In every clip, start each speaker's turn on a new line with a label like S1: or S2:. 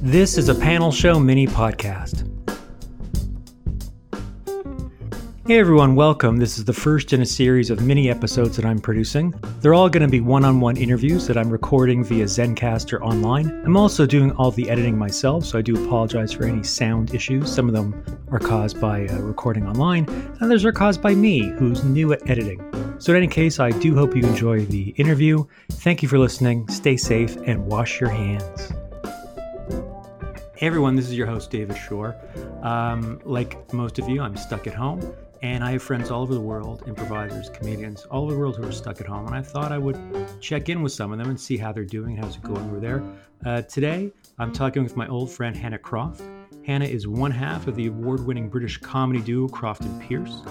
S1: This is a panel show mini podcast. Hey everyone, welcome. This is the first in a series of mini episodes that I'm producing. They're all going to be one on one interviews that I'm recording via Zencastr online. I'm also doing all the editing myself, so I do apologize for any sound issues. Some of them are caused by uh, recording online, and others are caused by me, who's new at editing. So, in any case, I do hope you enjoy the interview. Thank you for listening, stay safe, and wash your hands. Hey everyone, this is your host, David Shore. Um, like most of you, I'm stuck at home and I have friends all over the world, improvisers, comedians, all over the world who are stuck at home. And I thought I would check in with some of them and see how they're doing, how's it going over there. Uh, today, I'm talking with my old friend Hannah Croft. Hannah is one half of the award winning British comedy duo Croft and Pearce.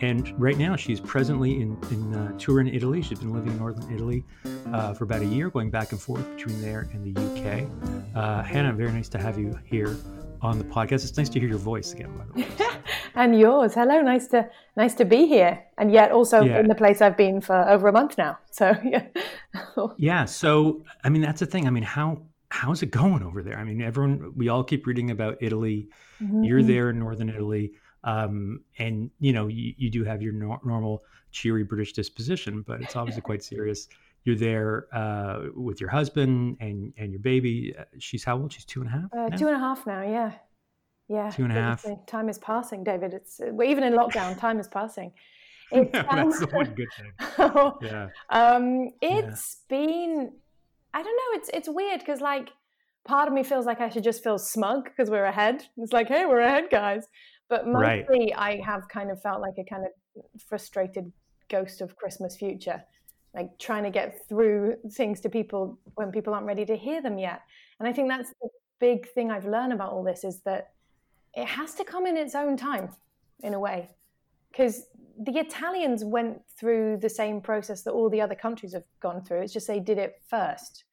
S1: And right now, she's presently in, in uh, tour in Italy. She's been living in northern Italy uh, for about a year, going back and forth between there and the UK. Uh, Hannah, very nice to have you here on the podcast. It's nice to hear your voice again, by the way.
S2: and yours. Hello, nice to nice to be here, and yet also yeah. in the place I've been for over a month now. So yeah,
S1: yeah. So I mean, that's the thing. I mean, how how's it going over there? I mean, everyone we all keep reading about Italy. Mm-hmm. You're there in northern Italy, um, and you know you, you do have your no- normal cheery British disposition, but it's obviously quite serious. You're there uh, with your husband and and your baby. Uh, she's how old? She's two and a half.
S2: Uh, two and a half now. Yeah. Yeah,
S1: two and a half.
S2: Time is passing, David. It's well, even in lockdown, time is passing.
S1: It's, yeah, that's the one good thing.
S2: yeah. Um, it's yeah. been, I don't know. It's it's weird because like part of me feels like I should just feel smug because we're ahead. It's like, hey, we're ahead, guys. But mostly, right. I have kind of felt like a kind of frustrated ghost of Christmas future, like trying to get through things to people when people aren't ready to hear them yet. And I think that's the big thing I've learned about all this is that it has to come in its own time, in a way, because the Italians went through the same process that all the other countries have gone through. It's just they did it first.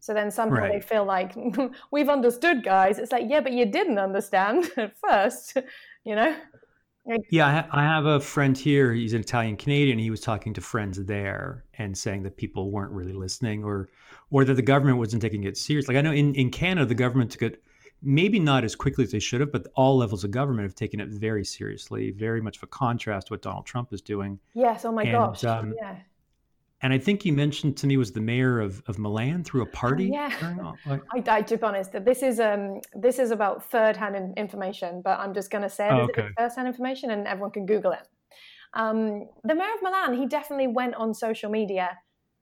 S2: So then somehow right. they feel like we've understood, guys. It's like, yeah, but you didn't understand at first, you know.
S1: Yeah, I have a friend here. He's an Italian Canadian. He was talking to friends there and saying that people weren't really listening, or or that the government wasn't taking it serious. Like I know in in Canada, the government took it maybe not as quickly as they should have, but all levels of government have taken it very seriously, very much of a contrast to what Donald Trump is doing.
S2: Yes. Oh my and, gosh. Um, yeah.
S1: And I think you mentioned to me was the mayor of, of Milan through a party.
S2: Yeah, like... I, I to be honest, that this is um this is about third hand information, but I'm just going to say oh, okay. first hand information, and everyone can Google it. Um, the mayor of Milan, he definitely went on social media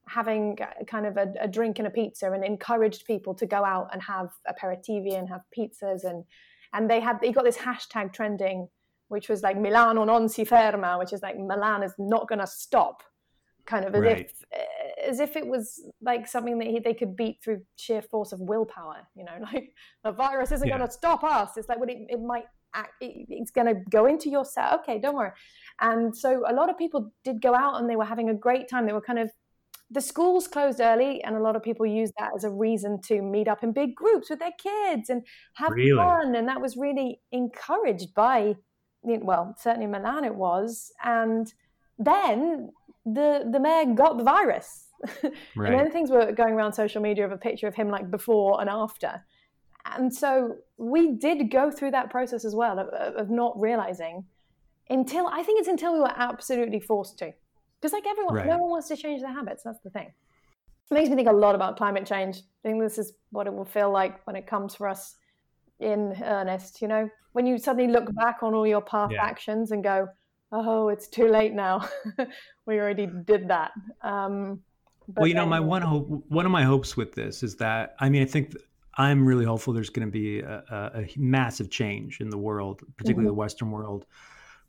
S2: having kind of a, a, drink and a pizza and encouraged people to go out and have aperitivi and have pizzas. And and they had they got this hashtag trending which was like Milano non si ferma which is like Milan is not going to stop kind of as right. if as if it was like something that he, they could beat through sheer force of willpower you know like the virus isn't yeah. going to stop us. It's like well, it, it might act, it, it's going to go into your cell. Okay don't worry. And so a lot of people did go out and they were having a great time. They were kind of the schools closed early, and a lot of people used that as a reason to meet up in big groups with their kids and have really? fun. And that was really encouraged by, well, certainly Milan it was. And then the the mayor got the virus. Right. and then things were going around social media of a picture of him like before and after. And so we did go through that process as well of, of not realizing until I think it's until we were absolutely forced to because like everyone, right. no one wants to change their habits. That's the thing. It makes me think a lot about climate change. I think this is what it will feel like when it comes for us in earnest. You know, when you suddenly look back on all your past yeah. actions and go, "Oh, it's too late now. we already did that." Um,
S1: well, you know, my one hope, one of my hopes with this is that I mean, I think I'm really hopeful there's going to be a, a, a, massive change in the world, particularly mm-hmm. the Western world,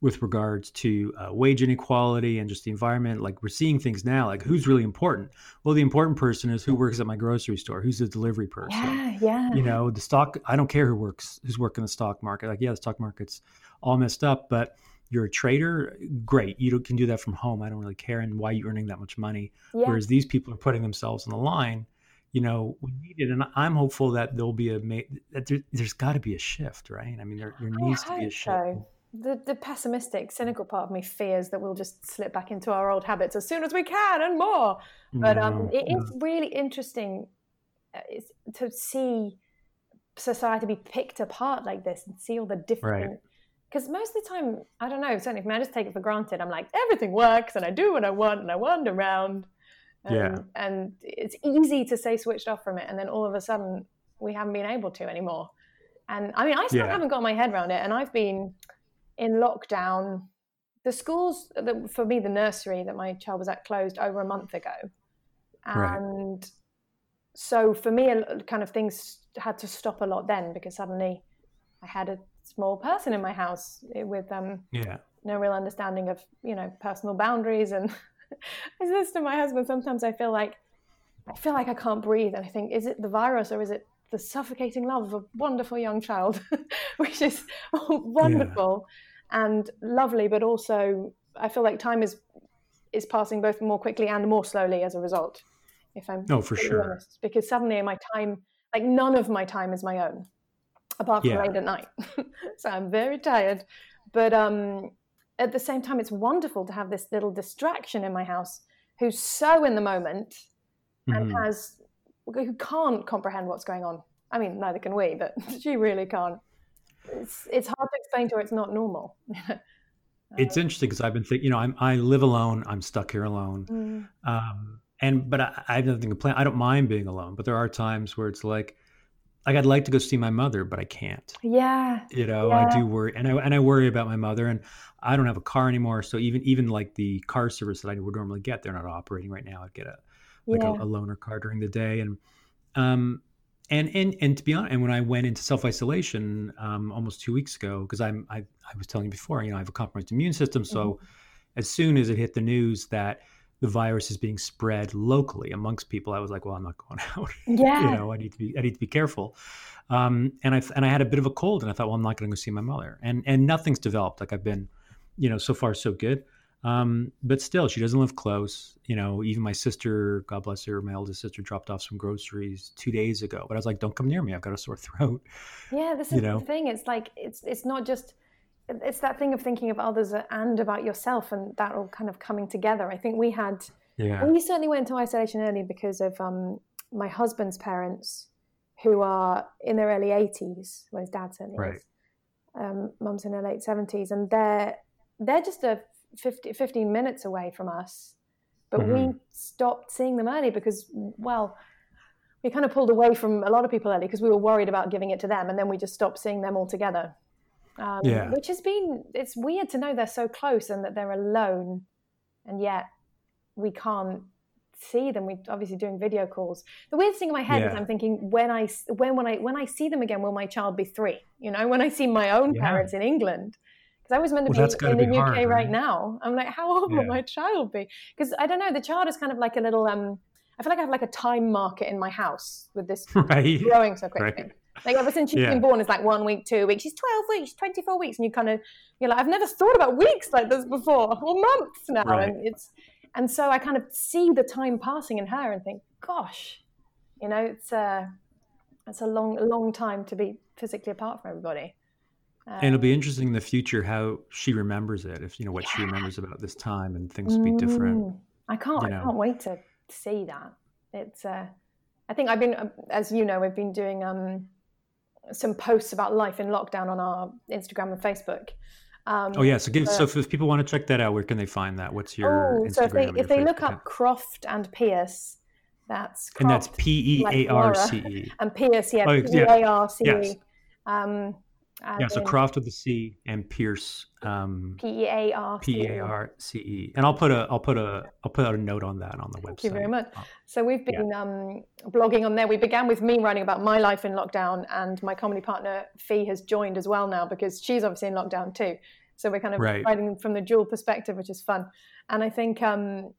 S1: with regards to uh, wage inequality and just the environment. Like we're seeing things now, like who's really important? Well, the important person is who works at my grocery store, who's the delivery person.
S2: Yeah, yeah.
S1: You know, the stock. I don't care who works, who's working the stock market. Like, yeah, the stock market's all messed up, but you're a trader, great. You can do that from home. I don't really care, and why you earning that much money. Yeah. Whereas these people are putting themselves on the line. You know, we need it, and I'm hopeful that there'll be a that there, has got to be a shift, right? I mean, there, there needs to be a shift. So
S2: the, the pessimistic, cynical part of me fears that we'll just slip back into our old habits as soon as we can and more. But um, it is really interesting uh, to see society be picked apart like this and see all the different. Because right. most of the time, I don't know, certainly if I just take it for granted, I'm like, everything works and I do what I want and I wander around. And, yeah. and it's easy to say switched off from it. And then all of a sudden, we haven't been able to anymore. And I mean, I still yeah. haven't got my head around it. And I've been in lockdown. The schools, for me, the nursery that my child was at closed over a month ago. And right. so for me, kind of things had to stop a lot then because suddenly I had a small person in my house with um, yeah. no real understanding of, you know, personal boundaries. And I said to my husband, sometimes I feel like, I feel like I can't breathe. And I think, is it the virus or is it the suffocating love of a wonderful young child, which is wonderful yeah. And lovely, but also I feel like time is is passing both more quickly and more slowly as a result. If I'm
S1: no, for sure,
S2: honest. because suddenly my time, like none of my time is my own, apart from yeah. late at night. so I'm very tired, but um, at the same time, it's wonderful to have this little distraction in my house who's so in the moment and has who can't comprehend what's going on. I mean, neither can we, but she really can't. It's it's hard to explain to her it's not normal.
S1: it's interesting because I've been thinking, you know, I'm I live alone. I'm stuck here alone, mm. um, and but I, I have nothing to plan. I don't mind being alone, but there are times where it's like, like I'd like to go see my mother, but I can't.
S2: Yeah,
S1: you know,
S2: yeah.
S1: I do worry, and I and I worry about my mother, and I don't have a car anymore. So even even like the car service that I would normally get, they're not operating right now. I'd get a like yeah. a, a loaner car during the day, and um, and and and to be honest, and when I went into self isolation um, almost two weeks ago, because I'm I, I was telling you before, you know, I have a compromised immune system, so mm-hmm. as soon as it hit the news that the virus is being spread locally amongst people, I was like, well, I'm not going out.
S2: Yeah,
S1: you know, I need to be I need to be careful. Um, and I and I had a bit of a cold, and I thought, well, I'm not going to go see my mother, and and nothing's developed. Like I've been, you know, so far so good. Um, but still, she doesn't live close. You know, even my sister, God bless her, my eldest sister dropped off some groceries two days ago. But I was like, don't come near me. I've got a sore throat.
S2: Yeah, this is you know? the thing. It's like, it's, it's not just, it's that thing of thinking of others and about yourself and that all kind of coming together. I think we had, yeah. we certainly went into isolation early because of um, my husband's parents who are in their early 80s. Well, his dad certainly right. is. Um, mum's in her late 70s. And they're, they're just a 50, 15 minutes away from us. But mm-hmm. we stopped seeing them early because, well, we kind of pulled away from a lot of people early because we were worried about giving it to them. And then we just stopped seeing them altogether. Um, yeah. Which has been, it's weird to know they're so close and that they're alone. And yet we can't see them. We're obviously doing video calls. The weird thing in my head yeah. is I'm thinking when I when when I when I see them again, will my child be three? You know, when I see my own yeah. parents in England, I was meant to well, be in the UK hard, right now. I'm like, how old yeah. will my child be? Because I don't know, the child is kind of like a little. um I feel like I have like a time market in my house with this right. growing so quickly. Right. Like ever since she's yeah. been born, it's like one week, two weeks. She's twelve weeks, twenty four weeks, and you kind of you're like, I've never thought about weeks like this before, or months now, right. and it's and so I kind of see the time passing in her and think, gosh, you know, it's a it's a long long time to be physically apart from everybody.
S1: Um, and it'll be interesting in the future how she remembers it. If you know what yeah. she remembers about this time, and things will be different.
S2: Mm, I can't. You know. I can't wait to see that. It's. Uh, I think I've been, uh, as you know, we've been doing um, some posts about life in lockdown on our Instagram and Facebook.
S1: Um, oh yeah, so give, so if people want to check that out, where can they find that? What's your oh, Instagram
S2: so if they if they look up Croft and Pearce, that's Croft,
S1: and that's P E A R C E
S2: and Pearce, yeah, oh, P E A R C E.
S1: Yeah, so Croft with the C and Pearce. Um,
S2: P A R
S1: P A R C E, and I'll put a I'll put a I'll put out a note on that on the website.
S2: Thank you very much. Oh, so we've been yeah. um, blogging on there. We began with me writing about my life in lockdown, and my comedy partner Fee has joined as well now because she's obviously in lockdown too. So we're kind of right. writing from the dual perspective, which is fun. And I think, um,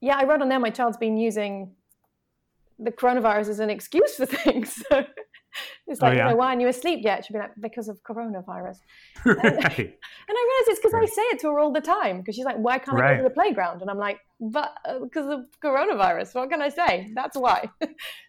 S2: yeah, I wrote on there. My child's been using the coronavirus as an excuse for things. So it's like, oh, yeah? you know, why aren't you asleep yet? She'd be like, because of coronavirus. right. And, and I realized it's because right. I say it to her all the time because she's like, why can't right. I go to the playground? And I'm like, but because uh, of coronavirus. What can I say? That's why.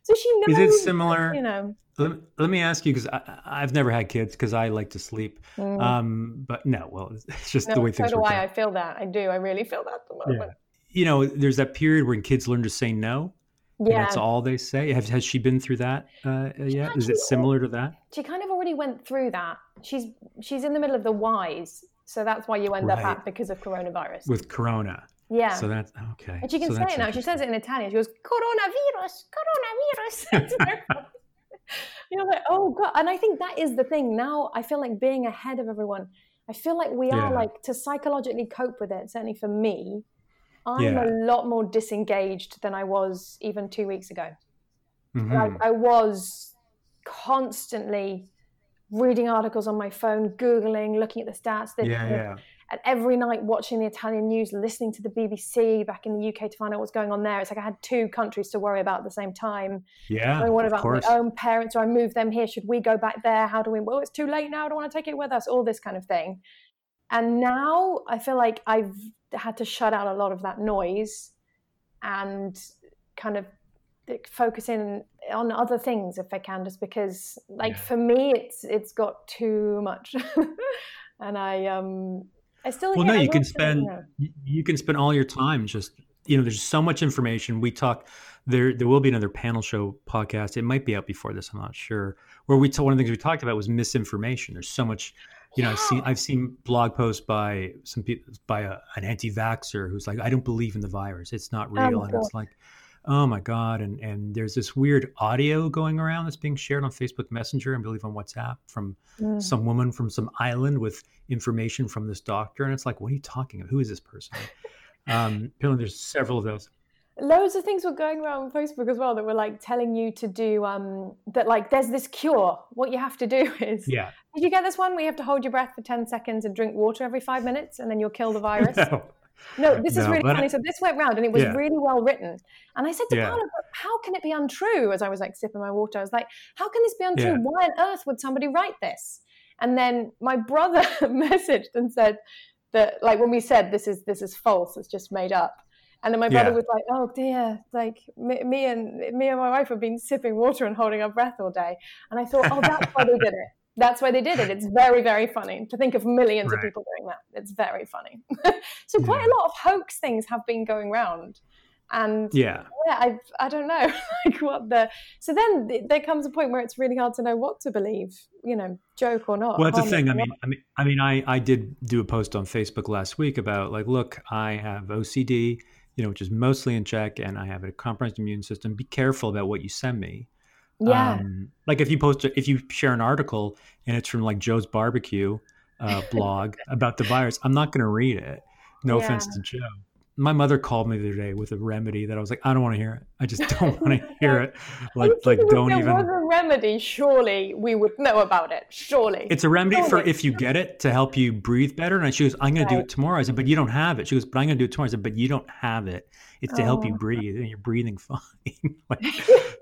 S2: so she knows.
S1: Is it similar? You know. Let, let me ask you because I've never had kids because I like to sleep. Mm. Um, but no, well, it's just no, the way things
S2: so
S1: do
S2: I. I feel that. I do. I really feel that at the moment.
S1: Yeah. You know, there's that period when kids learn to say no. Yeah. that's all they say. Has, has she been through that uh, yet? Is it similar to that?
S2: She kind of already went through that. She's she's in the middle of the whys, so that's why you end right. up at because of coronavirus.
S1: With corona.
S2: Yeah.
S1: So that's okay.
S2: And she can
S1: so
S2: say it now. She says it in Italian. She goes, coronavirus, coronavirus. You're like, oh God. And I think that is the thing. Now I feel like being ahead of everyone, I feel like we are yeah. like to psychologically cope with it, certainly for me, I'm yeah. a lot more disengaged than I was even two weeks ago. Mm-hmm. Like I was constantly reading articles on my phone, Googling, looking at the stats.
S1: yeah, yeah.
S2: And every night watching the Italian news, listening to the BBC back in the UK to find out what's going on there. It's like I had two countries to worry about at the same time.
S1: Yeah.
S2: I what about course. my own parents? Do I move them here? Should we go back there? How do we? Well, it's too late now. I don't want to take it with us. All this kind of thing. And now I feel like I've had to shut out a lot of that noise and kind of focus in on other things if I can, just because like yeah. for me it's it's got too much, and I um I still
S1: well no you can spend you, you can spend all your time just you know there's so much information. We talk there there will be another panel show podcast. It might be out before this I'm not sure. Where we t- one of the things we talked about was misinformation. There's so much you know. I've seen I've seen blog posts by some people by a, an anti-vaxxer who's like, I don't believe in the virus. It's not oh, real, oh, and it's like, oh my god. And and there's this weird audio going around that's being shared on Facebook Messenger and I believe on WhatsApp from mm. some woman from some island with information from this doctor, and it's like, what are you talking about? Who is this person? um, apparently, there's several of those
S2: loads of things were going around on Facebook as well that were like telling you to do um that like there's this cure. What you have to do is
S1: yeah.
S2: Did you get this one? We have to hold your breath for ten seconds and drink water every five minutes, and then you'll kill the virus. no. No, this is really funny. So this went round and it was yeah. really well written. And I said to yeah. Carla, how can it be untrue? As I was like sipping my water, I was like, how can this be untrue? Yeah. Why on earth would somebody write this? And then my brother messaged and said that like when we said this is this is false, it's just made up. And then my brother yeah. was like, "Oh dear, like me, me, and me and my wife have been sipping water and holding our breath all day." And I thought, "Oh, that's why they did it. That's why they did it. It's very, very funny to think of millions right. of people doing that. It's very funny." so quite yeah. a lot of hoax things have been going around, and
S1: yeah,
S2: yeah, I, I don't know, like what the. So then there comes a point where it's really hard to know what to believe, you know, joke or not.
S1: Well, that's the thing. I mean, I mean, I mean, I I did do a post on Facebook last week about like, look, I have OCD you know, which is mostly in check, and I have a compromised immune system. Be careful about what you send me.
S2: Yeah. Um,
S1: like if you post, if you share an article and it's from like Joe's barbecue uh, blog about the virus, I'm not going to read it. No yeah. offense to Joe my mother called me the other day with a remedy that I was like, I don't want to hear it. I just don't want to hear it. Like, like don't
S2: there
S1: even.
S2: was a remedy, surely we would know about it. Surely.
S1: It's a remedy surely. for if you get it to help you breathe better. And she goes, I'm going right. to do it tomorrow. I said, but you don't have it. She goes, but I'm going to do it tomorrow. I said, but you don't have it. It's to oh. help you oh. breathe, and you're breathing fine. like,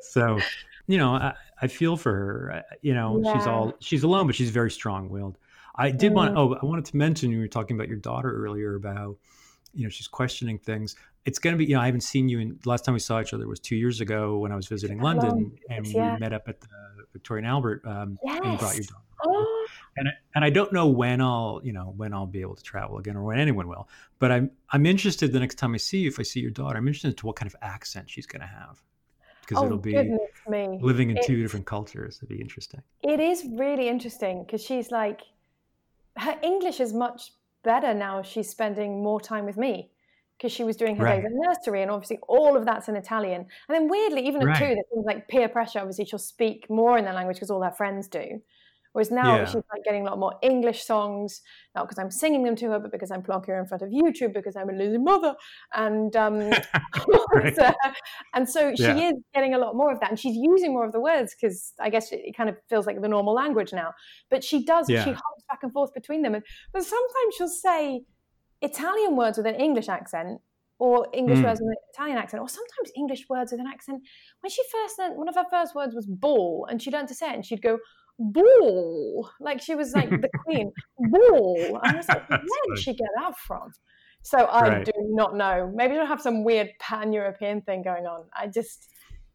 S1: so, you know, I, I, feel for her. You know, yeah. she's all she's alone, but she's very strong willed. I did mm. want. Oh, I wanted to mention you were talking about your daughter earlier about you know she's questioning things it's going to be you know i haven't seen you in the last time we saw each other was two years ago when i was visiting london and yeah. we met up at the victoria and albert um, yes. and you brought your daughter oh. and, I, and i don't know when i'll you know when i'll be able to travel again or when anyone will but i'm i'm interested the next time i see you if i see your daughter i'm interested to what kind of accent she's going to have because oh, it'll be living in two different cultures it'd be interesting
S2: it is really interesting because she's like her english is much better now she's spending more time with me because she was doing her right. days at nursery and obviously all of that's in Italian. And then weirdly, even at right. two, there's things like peer pressure. Obviously, she'll speak more in their language because all her friends do. Whereas now yeah. she's like getting a lot more English songs, not because I'm singing them to her, but because I'm plugging her in front of YouTube because I'm a lazy mother. And um, right. and so she yeah. is getting a lot more of that, and she's using more of the words because I guess it kind of feels like the normal language now. But she does yeah. she hops back and forth between them, and but sometimes she'll say Italian words with an English accent or English mm. words with an Italian accent, or sometimes English words with an accent. When she first learned, one of her first words was ball, and she learned to say it, and she'd go, ball, like she was like the queen, ball. And I was like, where did she get that from? So I right. do not know. Maybe she'll have some weird pan European thing going on. I just,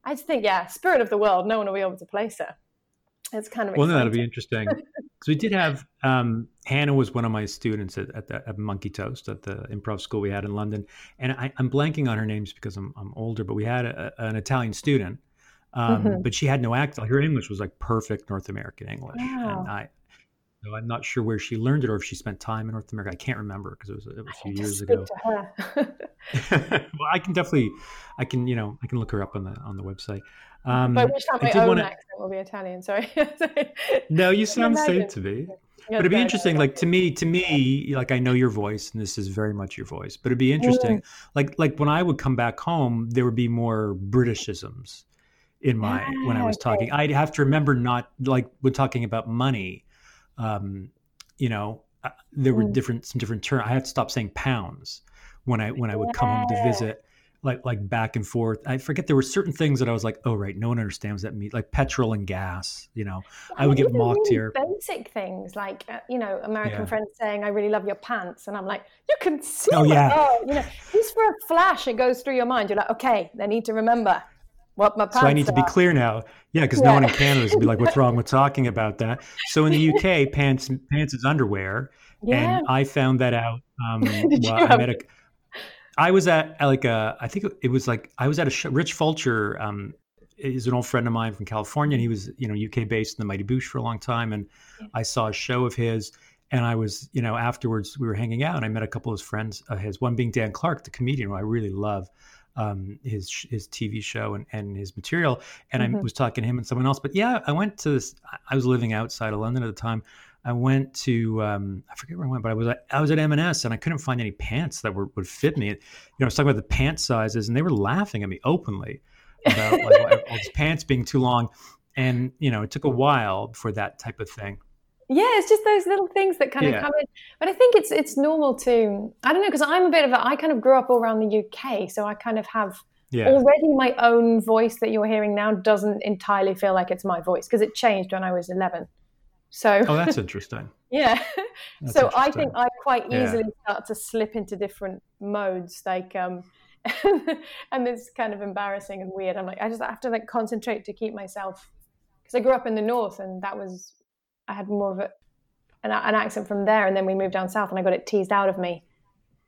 S2: I just think, yeah, spirit of the world, no one will be able to place her. It's kind of
S1: well, no, that'll be interesting so we did have um, Hannah was one of my students at, at, the, at Monkey Toast at the improv school we had in London, and I, am blanking on her names because I'm, I'm older, but we had a, an Italian student, um, mm-hmm. but she had no accent. Her English was like perfect North American English, wow. and I so I'm not sure where she learned it or if she spent time in North America. I can't remember because it was, it was a few years ago. well, I can definitely, I can, you know, I can look her up on the on the website.
S2: Um, but which time my own wanna... accent will be Italian. Sorry.
S1: no, you sound the same to me. but it'd be interesting, like to me, to me, like I know your voice, and this is very much your voice. But it'd be interesting, mm. like like when I would come back home, there would be more Britishisms in my yeah, when I was okay. talking. I'd have to remember not like when talking about money um, you know, uh, there were mm. different some different terms. I had to stop saying pounds when I when I would come home to visit, like like back and forth. I forget there were certain things that I was like, oh right, no one understands that mean like petrol and gas. You know, I would get mocked
S2: really
S1: here.
S2: Basic things like uh, you know American yeah. friends saying, "I really love your pants," and I'm like, you can see.
S1: Oh yeah.
S2: Oh, you know, just for a flash, it goes through your mind. You're like, okay, they need to remember what my
S1: so I need to be clear now. Yeah, because yeah. no one in Canada is gonna be like, "What's wrong with talking about that?" So in the UK, pants pants is underwear, yeah. and I found that out. Um, well, I met a. I was at like a, I think it was like I was at a show. Rich Fulcher um, is an old friend of mine from California, and he was you know UK based in the Mighty Boosh for a long time, and. I saw a show of his, and I was you know afterwards we were hanging out, and I met a couple of his friends of his, one being Dan Clark, the comedian who I really love um, his his TV show and, and his material. And mm-hmm. I was talking to him and someone else. But yeah, I went to this. I was living outside of London at the time. I went to um, I forget where I went, but I was at, I was at M&S and I couldn't find any pants that were, would fit me. You know, I was talking about the pant sizes, and they were laughing at me openly about like all these pants being too long. And you know, it took a while for that type of thing
S2: yeah it's just those little things that kind yeah. of come in but i think it's it's normal to i don't know because i'm a bit of a i kind of grew up all around the uk so i kind of have yeah. already my own voice that you're hearing now doesn't entirely feel like it's my voice because it changed when i was 11 so
S1: oh that's interesting
S2: yeah that's so interesting. i think i quite easily yeah. start to slip into different modes like um and it's kind of embarrassing and weird i'm like i just have to like concentrate to keep myself because i grew up in the north and that was I had more of a, an, an, accent from there, and then we moved down south, and I got it teased out of me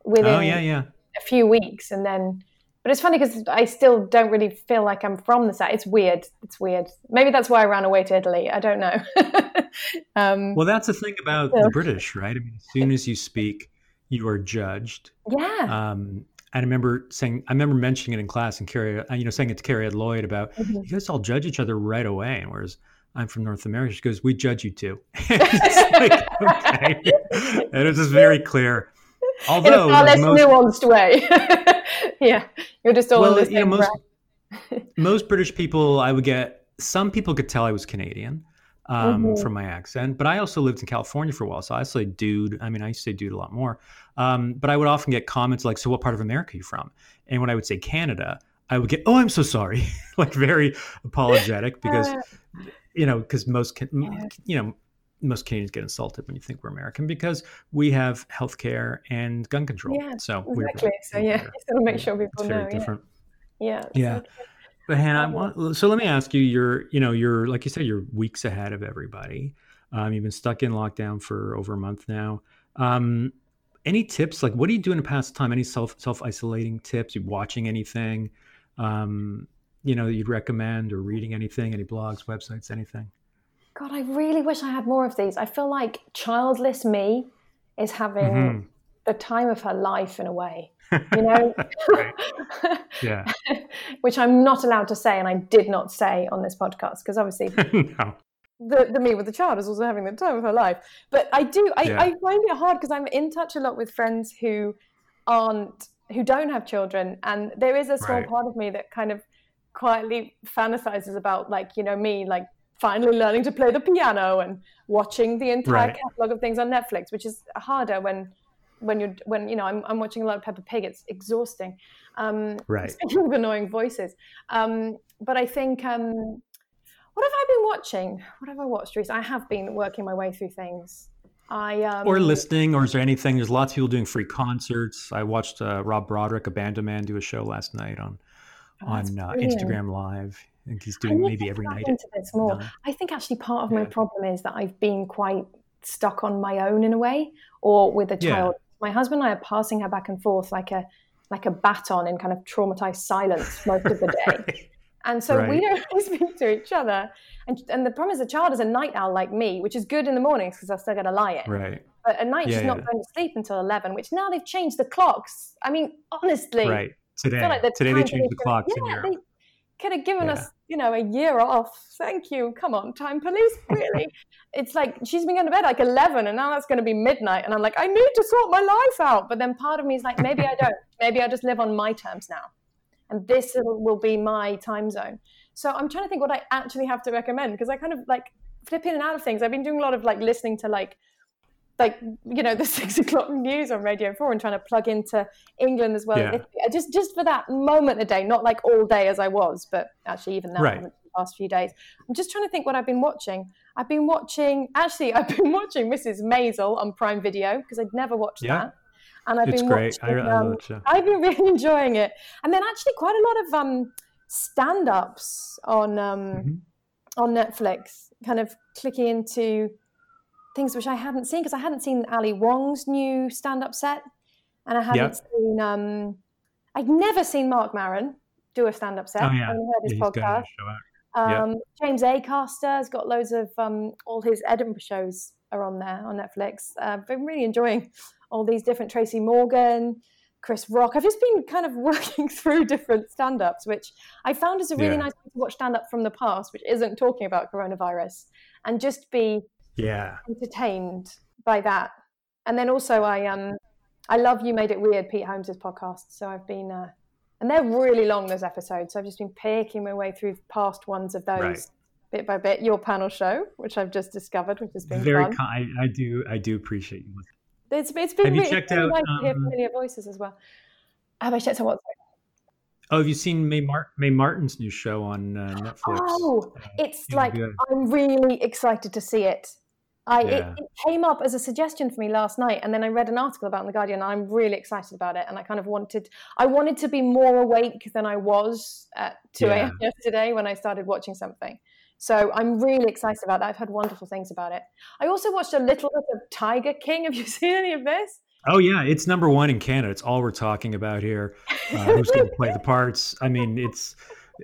S2: within oh, yeah, yeah. a few weeks, and then. But it's funny because I still don't really feel like I'm from the south. It's weird. It's weird. Maybe that's why I ran away to Italy. I don't know.
S1: um, well, that's the thing about the British, right? I mean, as soon as you speak, you are judged.
S2: Yeah.
S1: Um, I remember saying, I remember mentioning it in class and Carrie, you know, saying it to Carrie Ed Lloyd about mm-hmm. you guys all judge each other right away. And whereas I'm from North America. She goes, "We judge you too." like, okay, and it was just very clear.
S2: Although in a far less most, nuanced way. yeah, you're just all well, in the you know,
S1: most, most British people, I would get. Some people could tell I was Canadian um, mm-hmm. from my accent, but I also lived in California for a while, so I say dude. I mean, I used to say dude a lot more. Um, but I would often get comments like, "So, what part of America are you from?" And when I would say Canada, I would get, "Oh, I'm so sorry," like very apologetic because you know, because most, you know, most Canadians get insulted when you think we're American because we have health care and gun control.
S2: Yeah, so exactly. so yeah, just to make sure people know. Different. Yeah.
S1: Yeah. yeah. But Hannah, I want, so let me ask you: You're, you know, you're like you said, you're weeks ahead of everybody. Um, you've been stuck in lockdown for over a month now. Um, any tips? Like, what are you to pass the time? Any self self isolating tips? You watching anything? Um, you know you'd recommend or reading anything any blogs websites anything
S2: god i really wish i had more of these i feel like childless me is having mm-hmm. the time of her life in a way you know
S1: yeah
S2: which i'm not allowed to say and i did not say on this podcast because obviously no. the, the me with the child is also having the time of her life but i do i, yeah. I find it hard because i'm in touch a lot with friends who aren't who don't have children and there is a small right. part of me that kind of quietly fantasizes about like you know me like finally learning to play the piano and watching the entire right. catalog of things on Netflix, which is harder when when you're when you know I'm, I'm watching a lot of Peppa Pig. It's exhausting. Um,
S1: right.
S2: Of annoying voices. Um, but I think um, what have I been watching? What have I watched recently? I have been working my way through things. I um,
S1: or listening, or is there anything? There's lots of people doing free concerts. I watched uh, Rob Broderick, a band man, do a show last night on on uh, Instagram Live. I think he's doing maybe every night.
S2: Into this more. I think actually part of yeah. my problem is that I've been quite stuck on my own in a way, or with a child. Yeah. My husband and I are passing her back and forth like a like a baton in kind of traumatized silence most of the day. right. And so right. we don't speak to each other. And, and the problem is the child is a night owl like me, which is good in the mornings because I still get to lie in.
S1: Right.
S2: But at night yeah, she's not yeah. going to sleep until 11, which now they've changed the clocks. I mean, honestly.
S1: Right. Today. Like the Today they changed the clocks.
S2: Yeah, they could have given yeah. us, you know, a year off. Thank you. Come on, time police. Really? it's like she's been going to bed like 11 and now that's going to be midnight. And I'm like, I need to sort my life out. But then part of me is like, maybe I don't. Maybe I just live on my terms now and this will be my time zone. So I'm trying to think what I actually have to recommend because I kind of like flip in and out of things. I've been doing a lot of like listening to like like you know the six o'clock news on Radio Four and trying to plug into England as well. Yeah. Just just for that moment a day, not like all day as I was, but actually even now right. the past few days. I'm just trying to think what I've been watching. I've been watching actually I've been watching Mrs. Maisel on Prime Video because I'd never watched yeah. that
S1: and I've it's been great. Watching, I, um,
S2: I I've been really enjoying it. And then actually quite a lot of um, stand-ups on um, mm-hmm. on Netflix, kind of clicking into things which I hadn't seen because I hadn't seen Ali Wong's new stand-up set, and I hadn't yep. seen. Um, I'd never seen Marc Maron do a stand-up set. Oh, yeah. I heard his yeah, podcast. Um, yep. James Acaster has got loads of um, all his Edinburgh shows are on there on Netflix. Uh, I've been really enjoying all these different Tracy Morgan, Chris Rock. I've just been kind of working through different stand ups, which I found is a really yeah. nice way to watch stand up from the past, which isn't talking about coronavirus, and just be
S1: yeah
S2: entertained by that. And then also, I um I love you made it weird, Pete Holmes's podcast. So I've been uh, and they're really long those episodes. So I've just been picking my way through past ones of those. Right. Bit by bit, your panel show, which I've just discovered, which has been
S1: very.
S2: Fun.
S1: I, I do. I do appreciate you.
S2: It's, it's been have you really, checked out, nice um, to hear um, familiar voices as well. Have I checked out what?
S1: Oh, have you seen Mae, Mar- Mae Martin's new show on uh, Netflix?
S2: Oh, uh, it's like good. I'm really excited to see it. I yeah. it, it, came up as a suggestion for me last night, and then I read an article about it in the Guardian. And I'm really excited about it, and I kind of wanted I wanted to be more awake than I was at 2 a.m. Yeah. yesterday when I started watching something. So I'm really excited about that. I've heard wonderful things about it. I also watched a little bit of Tiger King. Have you seen any of this?
S1: Oh yeah, it's number one in Canada. It's all we're talking about here. Uh, who's going to play the parts? I mean, it's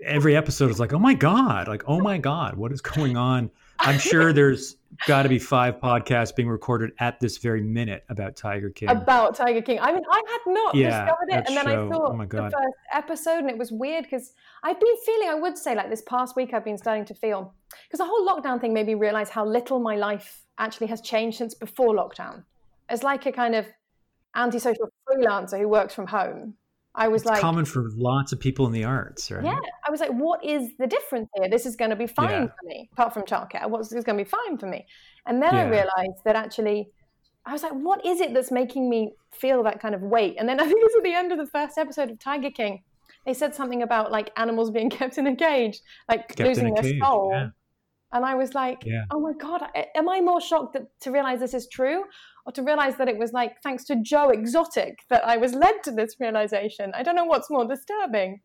S1: every episode is like, oh my god, like oh my god, what is going on? I'm sure there's got to be five podcasts being recorded at this very minute about Tiger King.
S2: About Tiger King. I mean, I had not yeah, discovered it, and then show. I saw oh the first episode, and it was weird because I've been feeling. I would say, like this past week, I've been starting to feel because the whole lockdown thing made me realize how little my life actually has changed since before lockdown. As like a kind of antisocial freelancer who works from home, I was
S1: it's
S2: like
S1: common for lots of people in the arts, right?
S2: Yeah, I was like, what is the difference here? This is going to be fine yeah. for me, apart from childcare. What's this going to be fine for me? And then yeah. I realized that actually, I was like, what is it that's making me feel that kind of weight? And then I think it was at the end of the first episode of Tiger King. They said something about like animals being kept in a cage, like kept losing their cage, soul. Yeah. And I was like, yeah. oh my God, am I more shocked that, to realize this is true? Or to realize that it was like, thanks to Joe Exotic, that I was led to this realization? I don't know what's more disturbing.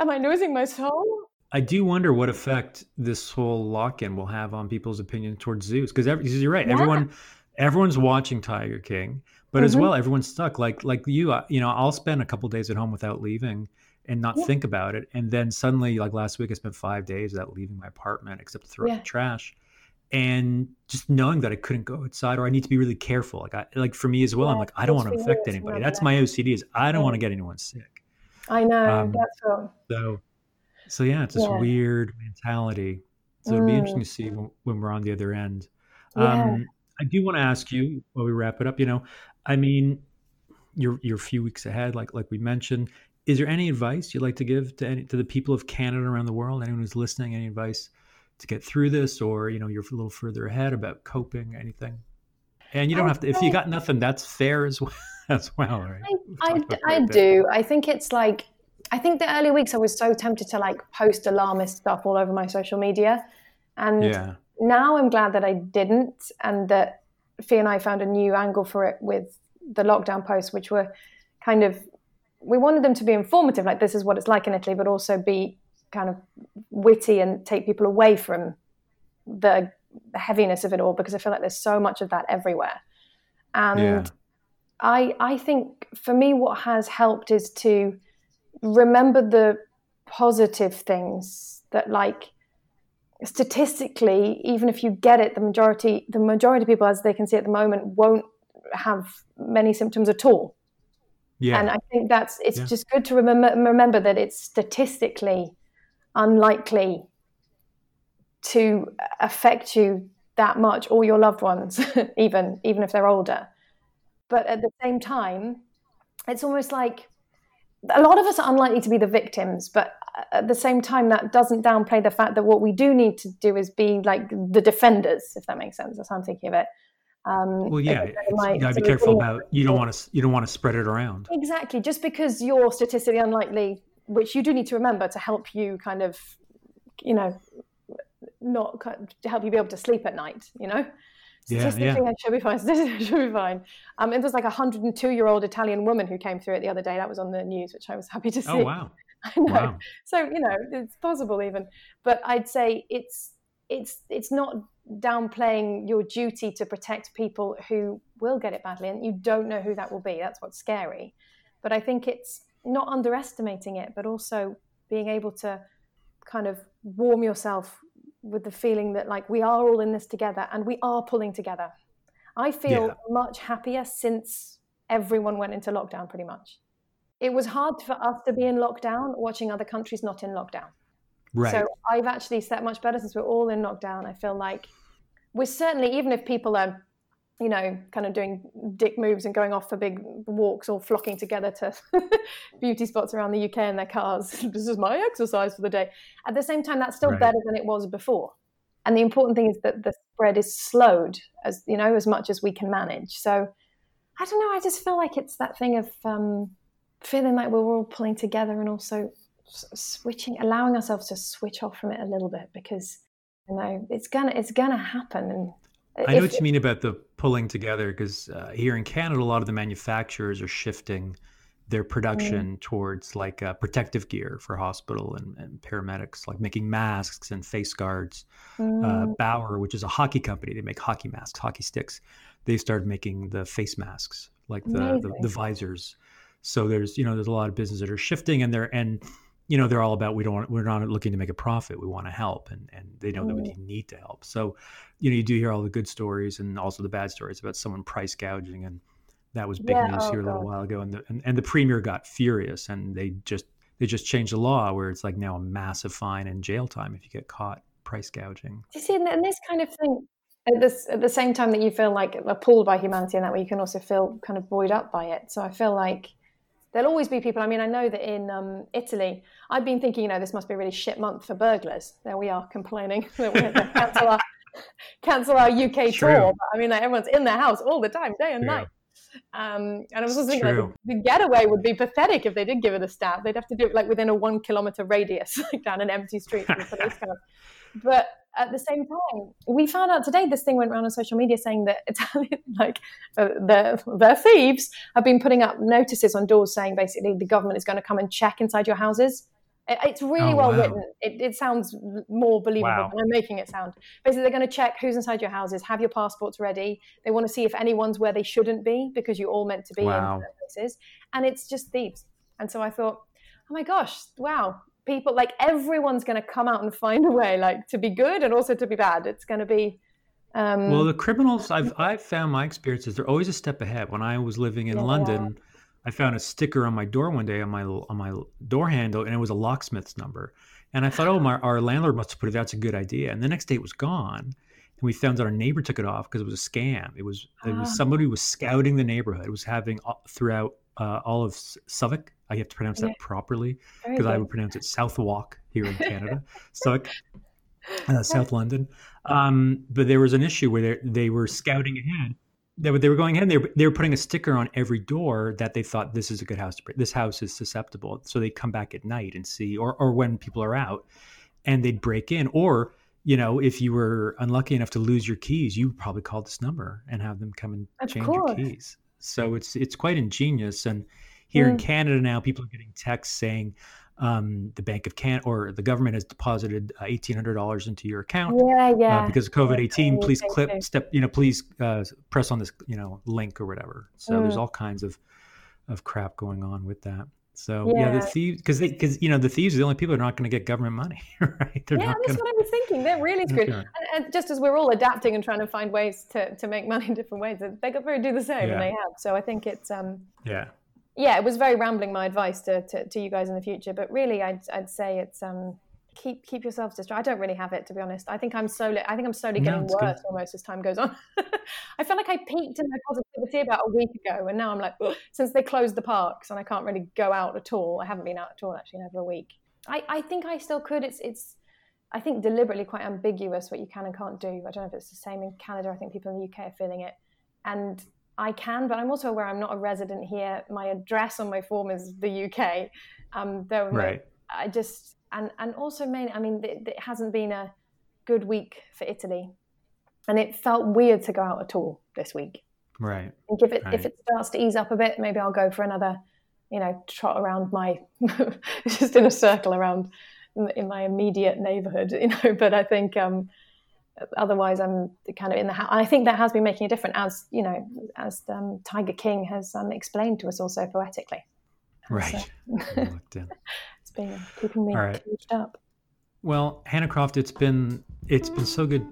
S2: Am I losing my soul?
S1: I do wonder what effect this whole lock-in will have on people's opinion towards zoos. Because you're right, yeah. everyone, everyone's watching Tiger King, but mm-hmm. as well, everyone's stuck. Like like you, you know, I'll spend a couple days at home without leaving, and not yeah. think about it. And then suddenly, like last week, I spent five days without leaving my apartment except to throw yeah. out the trash. And just knowing that I couldn't go outside or I need to be really careful. Like I like for me as well, yeah, I'm like, I don't want to infect anybody. That's my OCD is I don't want to get anyone sick.
S2: I know. Um, that's true.
S1: So so yeah, it's this weird mentality. So it'd be mm. interesting to see when, when, we're on the other end. Um, I do want to ask you while we wrap it up, you know, I mean, you're you're a few weeks ahead, like like we mentioned is there any advice you'd like to give to any, to the people of Canada around the world? Anyone who's listening, any advice to get through this, or you know, you're a little further ahead about coping, anything? And you don't have to. If you got nothing, that's fair as well. as well, right?
S2: I, I, I do. I think it's like, I think the early weeks I was so tempted to like post alarmist stuff all over my social media. And yeah. now I'm glad that I didn't and that Fee and I found a new angle for it with the lockdown posts, which were kind of, we wanted them to be informative, like this is what it's like in Italy, but also be kind of witty and take people away from the heaviness of it all because I feel like there's so much of that everywhere. And yeah. I I think for me what has helped is to remember the positive things that like statistically even if you get it the majority the majority of people as they can see at the moment won't have many symptoms at all yeah. And i think that's it's yeah. just good to remember remember that it's statistically unlikely to affect you that much or your loved ones even even if they're older. But at the same time it's almost like a lot of us are unlikely to be the victims but uh, at the same time that doesn't downplay the fact that what we do need to do is be like the defenders if that makes sense that's how i'm thinking of it
S1: um, well, yeah, you gotta be careful about you don't want to you don't want to spread it around.
S2: Exactly. Just because you're statistically unlikely, which you do need to remember to help you kind of, you know, not to help you be able to sleep at night. You know, statistically yeah, yeah. should be fine. Statistically should be fine. Um, and there's like a 102 year old Italian woman who came through it the other day. That was on the news, which I was happy to oh, see.
S1: Oh wow.
S2: I know. Wow. So you know, it's possible even, but I'd say it's it's it's not downplaying your duty to protect people who will get it badly, and you don't know who that will be. That's what's scary. But I think it's not underestimating it, but also being able to kind of warm yourself with the feeling that like we are all in this together and we are pulling together. I feel yeah. much happier since everyone went into lockdown pretty much. It was hard for us to be in lockdown watching other countries not in lockdown. Right. So I've actually slept much better since we're all in lockdown. I feel like we're certainly, even if people are, you know, kind of doing dick moves and going off for big walks or flocking together to beauty spots around the UK in their cars, this is my exercise for the day. At the same time, that's still right. better than it was before. And the important thing is that the spread is slowed as, you know, as much as we can manage. So I don't know. I just feel like it's that thing of um, feeling like we're all pulling together and also switching, allowing ourselves to switch off from it a little bit because you know it's gonna it's gonna happen. And
S1: I know what you mean about the pulling together because uh, here in Canada, a lot of the manufacturers are shifting their production mm. towards like uh, protective gear for hospital and, and, paramedics, like making masks and face guards. Uh, mm. Uh, Bauer, which is a hockey company, they make hockey masks, hockey sticks. They started making the face masks, like the, the, the visors. So there's you know there's a lot of businesses that are shifting, and they're and you know they're all about we don't want, we're not looking to make a profit we want to help and and they know mm. that we mm. need to help so you know you do hear all the good stories and also the bad stories about someone price gouging and that was big yeah, news oh, here a little God. while ago and the and, and the premier got furious and they just they just changed the law where it's like now a massive fine and jail time if you get caught price gouging
S2: you see and this kind of thing at this at the same time that you feel like appalled by humanity and that way you can also feel kind of buoyed up by it so i feel like there'll always be people. I mean, I know that in um, Italy, I've been thinking, you know, this must be a really shit month for burglars. There we are complaining that we have to cancel our, cancel our UK True. tour. But, I mean, like, everyone's in their house all the time, day and night. Um, and I was just thinking like, the getaway would be pathetic if they did give it a stab. They'd have to do it like within a one kilometer radius, like down an empty street. but at the same time, we found out today this thing went around on social media saying that Italian, like uh, the their thieves, have been putting up notices on doors saying basically the government is going to come and check inside your houses. It, it's really oh, well wow. written. It, it, sounds more believable wow. than I'm making it sound. Basically, they're going to check who's inside your houses, have your passports ready. They want to see if anyone's where they shouldn't be because you're all meant to be wow. in places. And it's just thieves. And so I thought, oh my gosh, wow, people like everyone's going to come out and find a way like to be good and also to be bad it's going to be um,
S1: well the criminals i've i've found my experiences they're always a step ahead when i was living in yeah. london i found a sticker on my door one day on my on my door handle and it was a locksmith's number and i thought oh my our landlord must have put it that's a good idea and the next day it was gone and we found that our neighbor took it off because it was a scam it was it was ah. somebody was scouting the neighborhood it was having throughout uh, all of Southwark. I have to pronounce that properly because I would pronounce it Southwark here in Canada, Southwark, uh, South London. Um, but there was an issue where they, they were scouting ahead they were, they were going ahead. They were, they were putting a sticker on every door that they thought this is a good house to break. This house is susceptible, so they come back at night and see, or or when people are out, and they'd break in. Or you know, if you were unlucky enough to lose your keys, you probably call this number and have them come and of change course. your keys. So it's it's quite ingenious. And here mm. in Canada now, people are getting texts saying, um, the Bank of Can or the government has deposited uh, eighteen hundred dollars into your account.
S2: Yeah, yeah.
S1: Uh, because of COVID eighteen, please click step. You know, please uh, press on this you know link or whatever. So mm. there's all kinds of of crap going on with that. So yeah, yeah the thieves because they because you know the thieves are the only people who are not going to get government money, right?
S2: They're yeah, that's gonna... what I was thinking. They're really screwed. And, and, just as we're all adapting and trying to find ways to, to make money in different ways, they got to do the same, yeah. and they have. So I think it's um
S1: yeah
S2: yeah, it was very rambling. My advice to, to, to you guys in the future, but really, I'd, I'd say it's um, keep keep yourselves distracted. I don't really have it to be honest. I think I'm slowly. I think I'm slowly getting no, worse good. almost as time goes on. I feel like I peaked in my positivity about a week ago, and now I'm like, since they closed the parks and I can't really go out at all. I haven't been out at all actually in over a week. I, I think I still could. It's it's I think deliberately quite ambiguous what you can and can't do. I don't know if it's the same in Canada. I think people in the UK are feeling it, and I can, but I'm also aware I'm not a resident here. My address on my form is the UK. Um, though
S1: right.
S2: I just and and also mainly, I mean, it, it, hasn't been a good week for Italy, and it felt weird to go out at all this week.
S1: Right.
S2: And if it right. if it starts to ease up a bit, maybe I'll go for another, you know, trot around my just in a circle around in my immediate neighborhood, you know. But I think um, otherwise I'm kind of in the house. I think that has been making a difference, as you know, as um, Tiger King has um, explained to us also poetically.
S1: Right. So,
S2: it's been keeping me right. caged up.
S1: Well, Hannah Croft, it's been it's been so good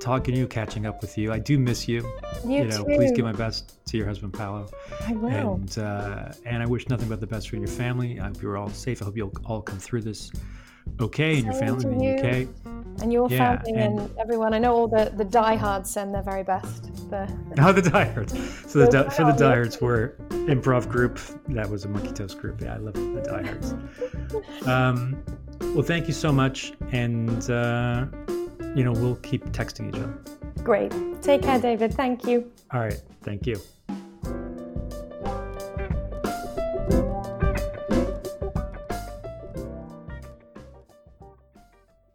S1: talking to you, catching up with you. I do miss you.
S2: You, you know,
S1: too. please give my best to your husband Paolo.
S2: I will.
S1: And uh, and I wish nothing but the best for your family. I hope you're all safe. I hope you'll all come through this okay and your family in the UK.
S2: And your yeah, family and, and, everyone. I know all the, the diehards send their very best. The,
S1: oh, the diehards. So the, the for the diehards were improv group. That was a Monkey Toast group. Yeah, I love the diehards. um, well, thank you so much. And, uh, you know, we'll keep texting each other.
S2: Great. Take care, David. Thank you.
S1: All right. Thank you.